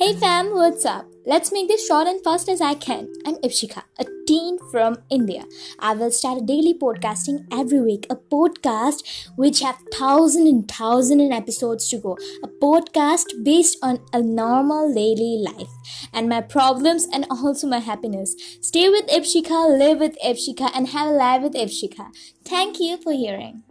Hey fam, what's up? Let's make this short and fast as I can. I'm Ipshika, a teen from India. I will start a daily podcasting every week, a podcast which have thousand and thousand and episodes to go. A podcast based on a normal daily life and my problems and also my happiness. Stay with Ipshika, live with Ipshika, and have a life with Ipshika. Thank you for hearing.